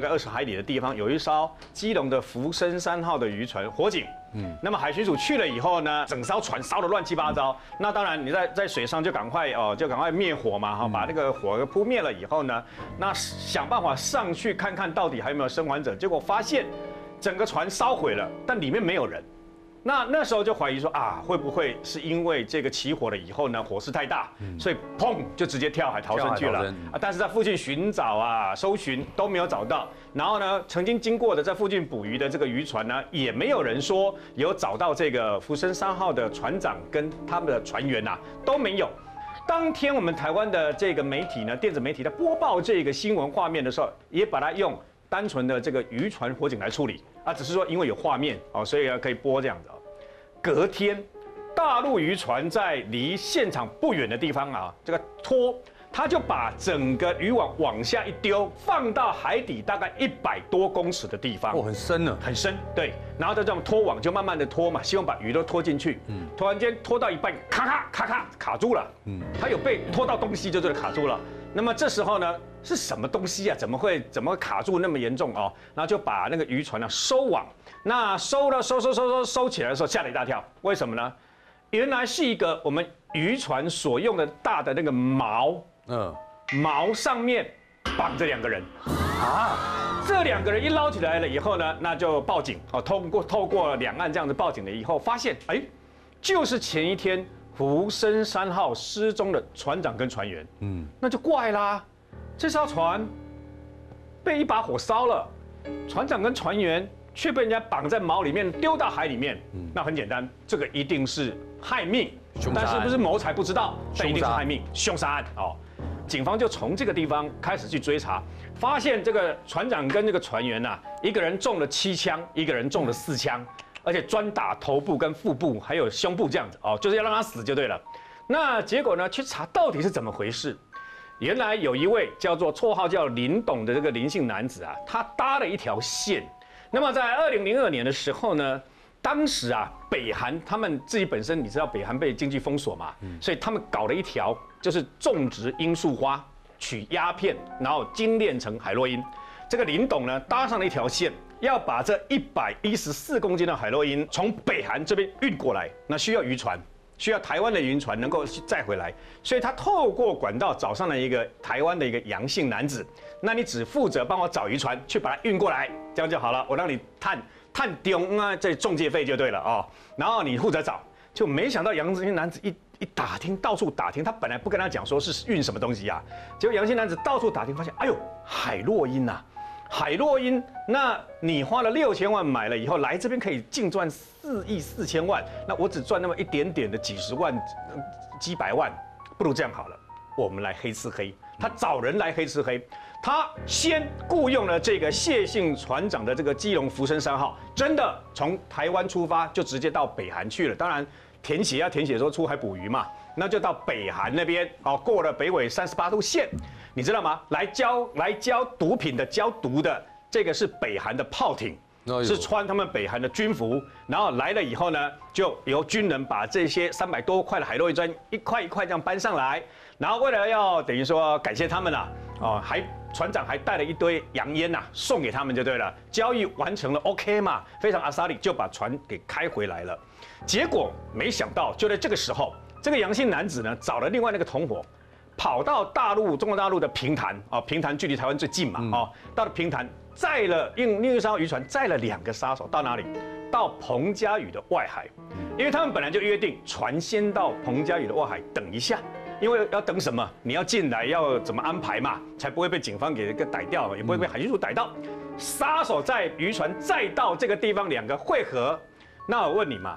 大概二十海里的地方，有一艘基隆的福生三号的渔船火警。嗯，那么海巡署去了以后呢，整艘船烧得乱七八糟。那当然你在在水上就赶快哦，就赶快灭火嘛，哈，把那个火扑灭了以后呢，那想办法上去看看到底还有没有生还者。结果发现整个船烧毁了，但里面没有人。那那时候就怀疑说啊，会不会是因为这个起火了以后呢，火势太大，所以砰就直接跳海逃生去了啊？但是在附近寻找啊，搜寻都没有找到。然后呢，曾经经过的在附近捕鱼的这个渔船呢，也没有人说有找到这个福生三号的船长跟他们的船员呐，都没有。当天我们台湾的这个媒体呢，电子媒体在播报这个新闻画面的时候，也把它用。单纯的这个渔船火警来处理啊，只是说因为有画面哦，所以啊可以播这样子。隔天，大陆渔船在离现场不远的地方啊，这个拖，他就把整个渔网往下一丢，放到海底大概一百多公尺的地方。哦，很深呢，很深。对，然后就这样拖网就慢慢的拖嘛，希望把鱼都拖进去。嗯。突然间拖到一半，咔咔咔咔卡住了。嗯。他有被拖到东西就这里卡住了。那么这时候呢？是什么东西啊？怎么会怎么卡住那么严重哦？然后就把那个渔船呢收网，那收了收收收收收起来的时候吓了一大跳，为什么呢？原来是一个我们渔船所用的大的那个锚，嗯，锚上面绑着两个人啊，这两个人一捞起来了以后呢，那就报警哦，通过透过两岸这样子报警了以后，发现哎，就是前一天福生三号失踪的船长跟船员，嗯，那就怪啦。这艘船被一把火烧了，船长跟船员却被人家绑在锚里面丢到海里面。那很简单，这个一定是害命，但是不是谋财不知道，但一定是害命凶杀案哦。警方就从这个地方开始去追查，发现这个船长跟这个船员呐，一个人中了七枪，一个人中了四枪，而且专打头部跟腹部还有胸部这样子哦，就是要让他死就对了。那结果呢，去查到底是怎么回事？原来有一位叫做绰号叫林董的这个林姓男子啊，他搭了一条线。那么在二零零二年的时候呢，当时啊，北韩他们自己本身你知道北韩被经济封锁嘛，所以他们搞了一条就是种植罂粟花，取鸦片，然后精炼成海洛因。这个林董呢搭上了一条线，要把这一百一十四公斤的海洛因从北韩这边运过来，那需要渔船。需要台湾的渔船能够载回来，所以他透过管道找上了一个台湾的一个阳性男子。那你只负责帮我找渔船，去把它运过来，这样就好了。我让你探探丢啊，这中介费就对了哦。然后你负责找，就没想到阳性男子一一打听，到处打听，他本来不跟他讲说是运什么东西呀，结果阳性男子到处打听，发现哎呦，海洛因呐。海洛因，那你花了六千万买了以后，来这边可以净赚四亿四千万，那我只赚那么一点点的几十万、几百万，不如这样好了，我们来黑吃黑。他找人来黑吃黑，他先雇佣了这个谢姓船长的这个基隆福生三号，真的从台湾出发就直接到北韩去了。当然填写要填写说出海捕鱼嘛，那就到北韩那边哦，过了北纬三十八度线。你知道吗？来交来交毒品的、交毒的，这个是北韩的炮艇，是穿他们北韩的军服，然后来了以后呢，就由军人把这些三百多块的海洛因砖一块一块这样搬上来，然后为了要等于说感谢他们呐，哦，还船长还带了一堆洋烟呐，送给他们就对了。交易完成了，OK 嘛？非常阿萨里就把船给开回来了。结果没想到，就在这个时候，这个阳性男子呢，找了另外那个同伙。跑到大陆，中国大陆的平潭啊，平潭距离台湾最近嘛，哦，到了平潭，载了用另一艘渔船载了两个杀手到哪里？到彭佳屿的外海，因为他们本来就约定船先到彭佳屿的外海等一下，因为要等什么？你要进来要怎么安排嘛，才不会被警方给给逮掉，也不会被海巡署逮到。杀手在渔船再到这个地方两个汇合，那我问你嘛，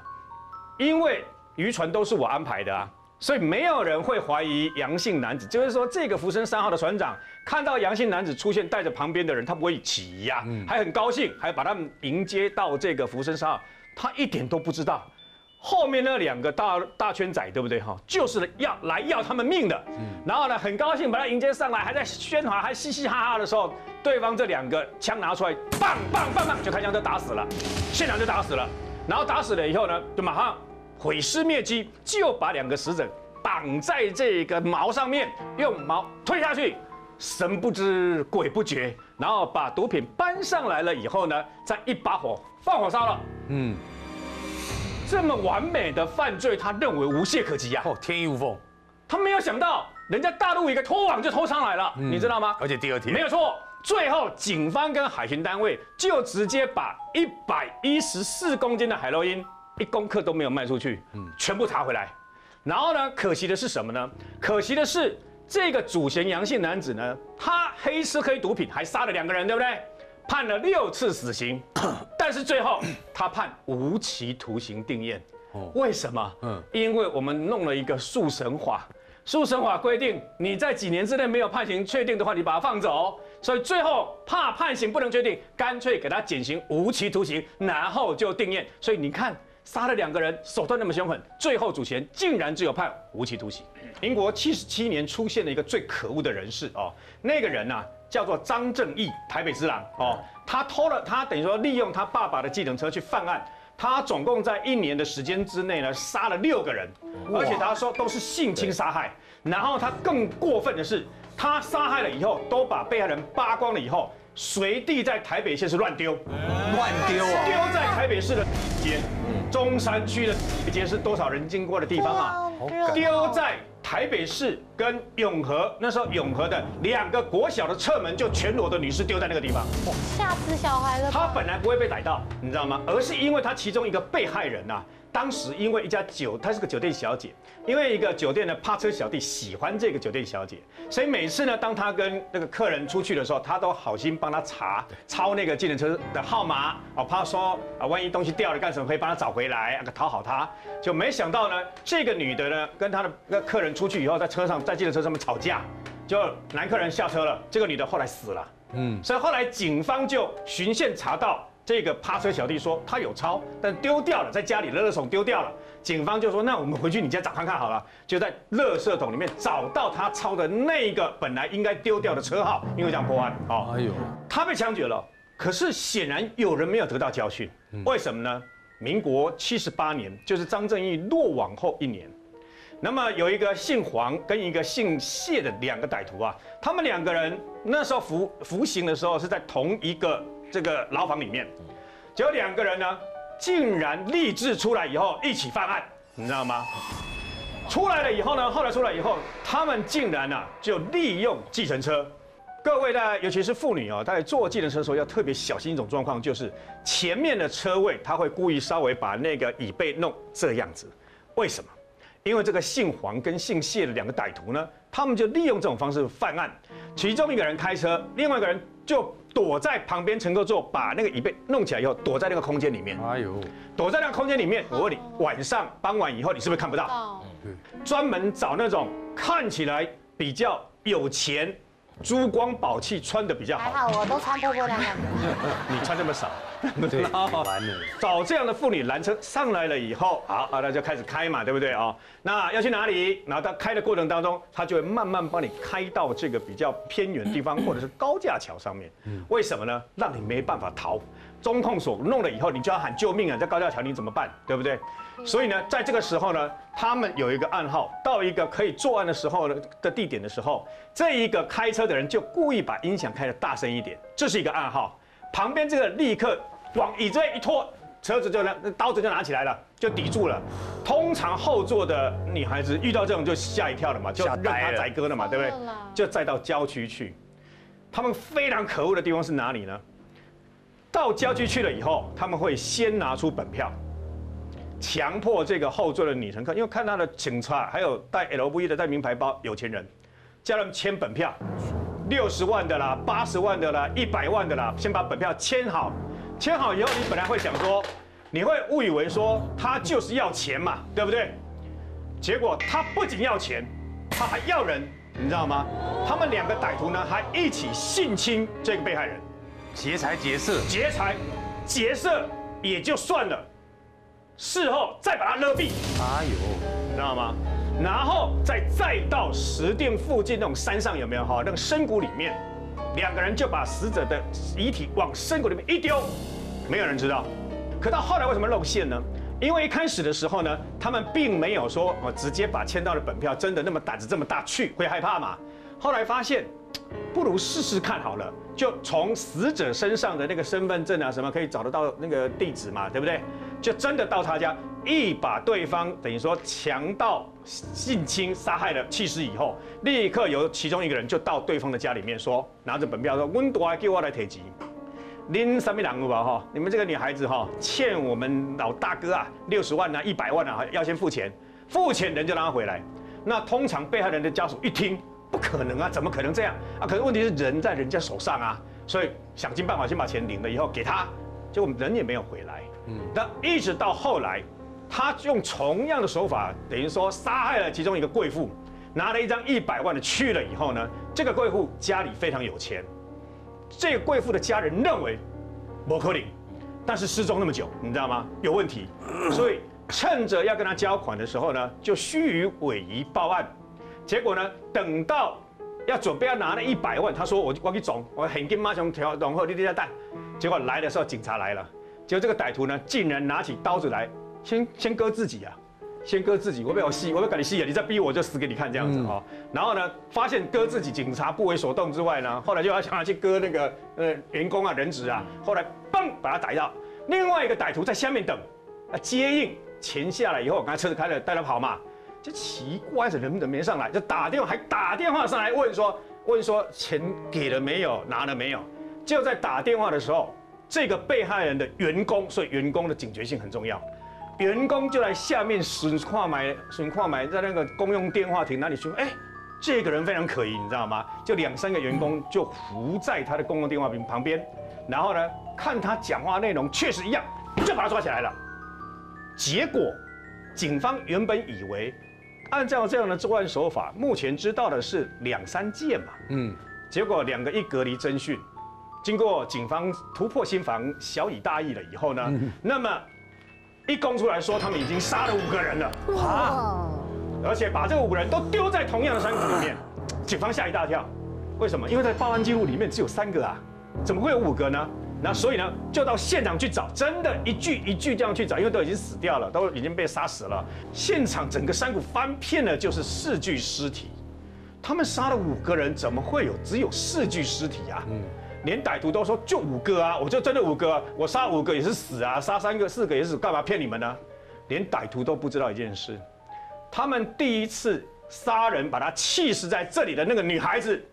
因为渔船都是我安排的啊。所以没有人会怀疑阳性男子，就是说这个福生三号的船长看到阳性男子出现，带着旁边的人，他不会起疑呀，还很高兴，还把他们迎接到这个福生三号，他一点都不知道后面那两个大大圈仔，对不对哈？就是要来要他们命的。然后呢，很高兴把他迎接上来，还在喧哗，还嘻嘻哈哈的时候，对方这两个枪拿出来，棒棒棒棒就开枪就打死了，现场就打死了。然后打死了以后呢，就马上。毁尸灭迹，就把两个死者绑在这个锚上面，用锚推下去，神不知鬼不觉，然然后把毒品搬上来了以后呢，再一把火放火烧了。嗯，这么完美的犯罪，他认为无懈可击啊！哦，天衣无缝。他没有想到，人家大陆一个拖网就拖上来了，你知道吗？而且第二天没有错，最后警方跟海巡单位就直接把一百一十四公斤的海洛因一公克都没有卖出去，嗯，全部查回来。然后呢，可惜的是什么呢？可惜的是这个主嫌阳性男子呢，他黑吃黑毒品，还杀了两个人，对不对？判了六次死刑，但是最后他判无期徒刑定验。为什么？嗯，因为我们弄了一个速审法，速审法规定你在几年之内没有判刑确定的话，你把他放走。所以最后怕判刑不能确定，干脆给他减刑无期徒刑，然后就定验。所以你看，杀了两个人，手段那么凶狠，最后主嫌竟然只有判无期徒刑。民国七十七年出现了一个最可恶的人士哦，那个人呢？叫做张正义，台北之狼哦，他偷了，他等于说利用他爸爸的计程车去犯案，他总共在一年的时间之内呢，杀了六个人，而且他说都是性侵杀害，然后他更过分的是，他杀害了以后，都把被害人扒光了以后，随地在台北县是乱丢，乱丢啊，丢在台北市的街，中山区的街是多少人经过的地方啊，丢在。台北市跟永和那时候永和的两个国小的侧门就全裸的女士丢在那个地方，吓死小孩了。他本来不会被逮到，你知道吗？而是因为他其中一个被害人呐。当时因为一家酒，她是个酒店小姐，因为一个酒店的趴车小弟喜欢这个酒店小姐，所以每次呢，当他跟那个客人出去的时候，他都好心帮他查抄那个计程车的号码，哦，怕说啊，万一东西掉了干什么，可以帮他找回来，讨好他。就没想到呢，这个女的呢，跟他的那客人出去以后，在车上在计程车上面吵架，就男客人下车了，这个女的后来死了，嗯，所以后来警方就循线查到。这个趴车小弟说他有抄，但丢掉了，在家里垃圾桶丢掉了。警方就说：“那我们回去你家找看看好了。”就在垃圾桶里面找到他抄的那个本来应该丢掉的车号，因为这样破案。哦，哎呦，他被枪决了。可是显然有人没有得到教训，为什么呢？民国七十八年，就是张正义落网后一年，那么有一个姓黄跟一个姓谢的两个歹徒啊，他们两个人那时候服服刑的时候是在同一个。这个牢房里面，就有两个人呢，竟然立志出来以后一起犯案，你知道吗？出来了以后呢，后来出来以后，他们竟然呢就利用计程车。各位呢，尤其是妇女哦，在坐计程车的时候要特别小心一种状况，就是前面的车位他会故意稍微把那个椅背弄这样子。为什么？因为这个姓黄跟姓谢的两个歹徒呢，他们就利用这种方式犯案。其中一个人开车，另外一个人就。躲在旁边乘客座，把那个椅背弄起来以后，躲在那个空间里面。哎呦，躲在那个空间里面，我问你，晚上傍晚以后，你是不是看不到？专门找那种看起来比较有钱。珠光宝气穿的比较好，还好我都穿破破烂烂的。你穿这么少，对，完了。找这样的妇女拦车上来了以后，好啊，那就开始开嘛，对不对啊？那要去哪里？然后他开的过程当中，他就会慢慢帮你开到这个比较偏远的地方，或者是高架桥上面。为什么呢？让你没办法逃。中控锁弄了以后，你就要喊救命啊！在高架桥你怎么办？对不对？所以呢，在这个时候呢，他们有一个暗号，到一个可以作案的时候的地点的时候，这一个开车的人就故意把音响开的大声一点，这是一个暗号。旁边这个立刻往椅子一拖，车子就拿刀子就拿起来了，就抵住了。通常后座的女孩子遇到这种就吓一跳了嘛，就让他宰割了嘛，对不对？就再到郊区去。他们非常可恶的地方是哪里呢？到郊区去了以后，他们会先拿出本票，强迫这个后座的女乘客，因为看她的警察还有带 LV 的、带名牌包有钱人，叫他们签本票，六十万的啦、八十万的啦、一百万的啦，先把本票签好。签好以后，你本来会想说，你会误以为说他就是要钱嘛，对不对？结果他不仅要钱，他还要人，你知道吗？他们两个歹徒呢，还一起性侵这个被害人。劫财劫色，劫财劫色也就算了，事后再把他勒毙。哎呦，你知道吗？然后再再到石店附近那种山上有没有哈？那个深谷里面，两个人就把死者的遗体往深谷里面一丢，没有人知道。可到后来为什么露馅呢？因为一开始的时候呢，他们并没有说我直接把签到的本票真的那么胆子这么大去会害怕嘛。后来发现不如试试看好了，就从死者身上的那个身份证啊什么可以找得到那个地址嘛，对不对？就真的到他家，一把对方等于说强盗性侵杀害了弃尸以后，立刻由其中一个人就到对方的家里面说，拿着本票说，温多给我来提钱。您什么人了吧哈？你们这个女孩子哈，欠我们老大哥啊六十万啊一百万啊，要先付钱，付钱人就让他回来。那通常被害人的家属一听，不可能啊，怎么可能这样啊？可是问题是人在人家手上啊，所以想尽办法先把钱领了以后给他，结果人也没有回来。嗯，那一直到后来，他用同样的手法，等于说杀害了其中一个贵妇，拿了一张一百万的去了以后呢，这个贵妇家里非常有钱。这个贵妇的家人认为摩可林，但是失踪那么久，你知道吗？有问题，所以趁着要跟他交款的时候呢，就虚与委蛇报案。结果呢，等到要准备要拿那一百万，他说我我去总，我很跟马上调然后你你再带。结果来的时候警察来了，结果这个歹徒呢，竟然拿起刀子来，先先割自己啊。先割自己，我被我吸，我被赶你吸啊，你再逼我就死给你看这样子哦。然后呢，发现割自己，警察不为所动之外呢，后来就要想要去割那个呃员工啊人质啊。后来嘣把他逮到，另外一个歹徒在下面等，啊接应钱下来以后，刚才车子开了带他跑嘛，就奇怪是人怎么没上来，就打电话还打电话上来问说问说钱给了没有，拿了没有？就在打电话的时候，这个被害人的员工，所以员工的警觉性很重要。员工就来下面损矿买损矿买，在那个公用电话亭那里说，哎，这个人非常可疑，你知道吗？就两三个员工就伏在他的公用电话亭旁边，然后呢，看他讲话内容确实一样，就把他抓起来了。结果，警方原本以为，按照这样的作案手法，目前知道的是两三件嘛，嗯，结果两个一隔离侦讯，经过警方突破心防，小以大义了以后呢，那么。一供出来说，他们已经杀了五个人了啊！而且把这个五个人都丢在同样的山谷里面，警方吓一大跳。为什么？因为在报案记录里面只有三个啊，怎么会有五个呢？那所以呢，就到现场去找，真的一具一具这样去找，因为都已经死掉了，都已经被杀死了。现场整个山谷翻遍了，就是四具尸体。他们杀了五个人，怎么会有只有四具尸体啊？嗯。连歹徒都说就五个啊，我就真的五个，我杀五个也是死啊，杀三个、四个也是，干嘛骗你们呢？连歹徒都不知道一件事，他们第一次杀人把他气死在这里的那个女孩子，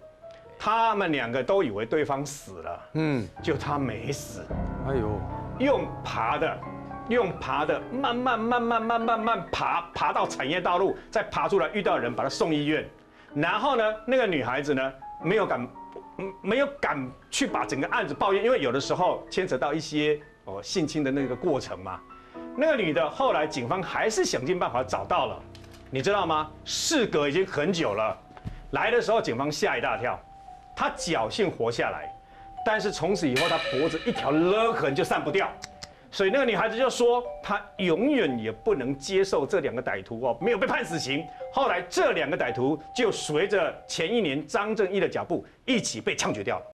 他们两个都以为对方死了，嗯，就他没死，哎呦，用爬的，用爬的，慢慢慢慢慢慢慢爬，爬到产业道路，再爬出来遇到人把他送医院，然后呢，那个女孩子呢没有敢。没有敢去把整个案子抱怨，因为有的时候牵扯到一些哦性侵的那个过程嘛。那个女的后来警方还是想尽办法找到了，你知道吗？事隔已经很久了，来的时候警方吓一大跳，他侥幸活下来，但是从此以后他脖子一条勒痕就散不掉。所以那个女孩子就说，她永远也不能接受这两个歹徒哦，没有被判死刑。后来这两个歹徒就随着前一年张正义的脚步一起被枪决掉了。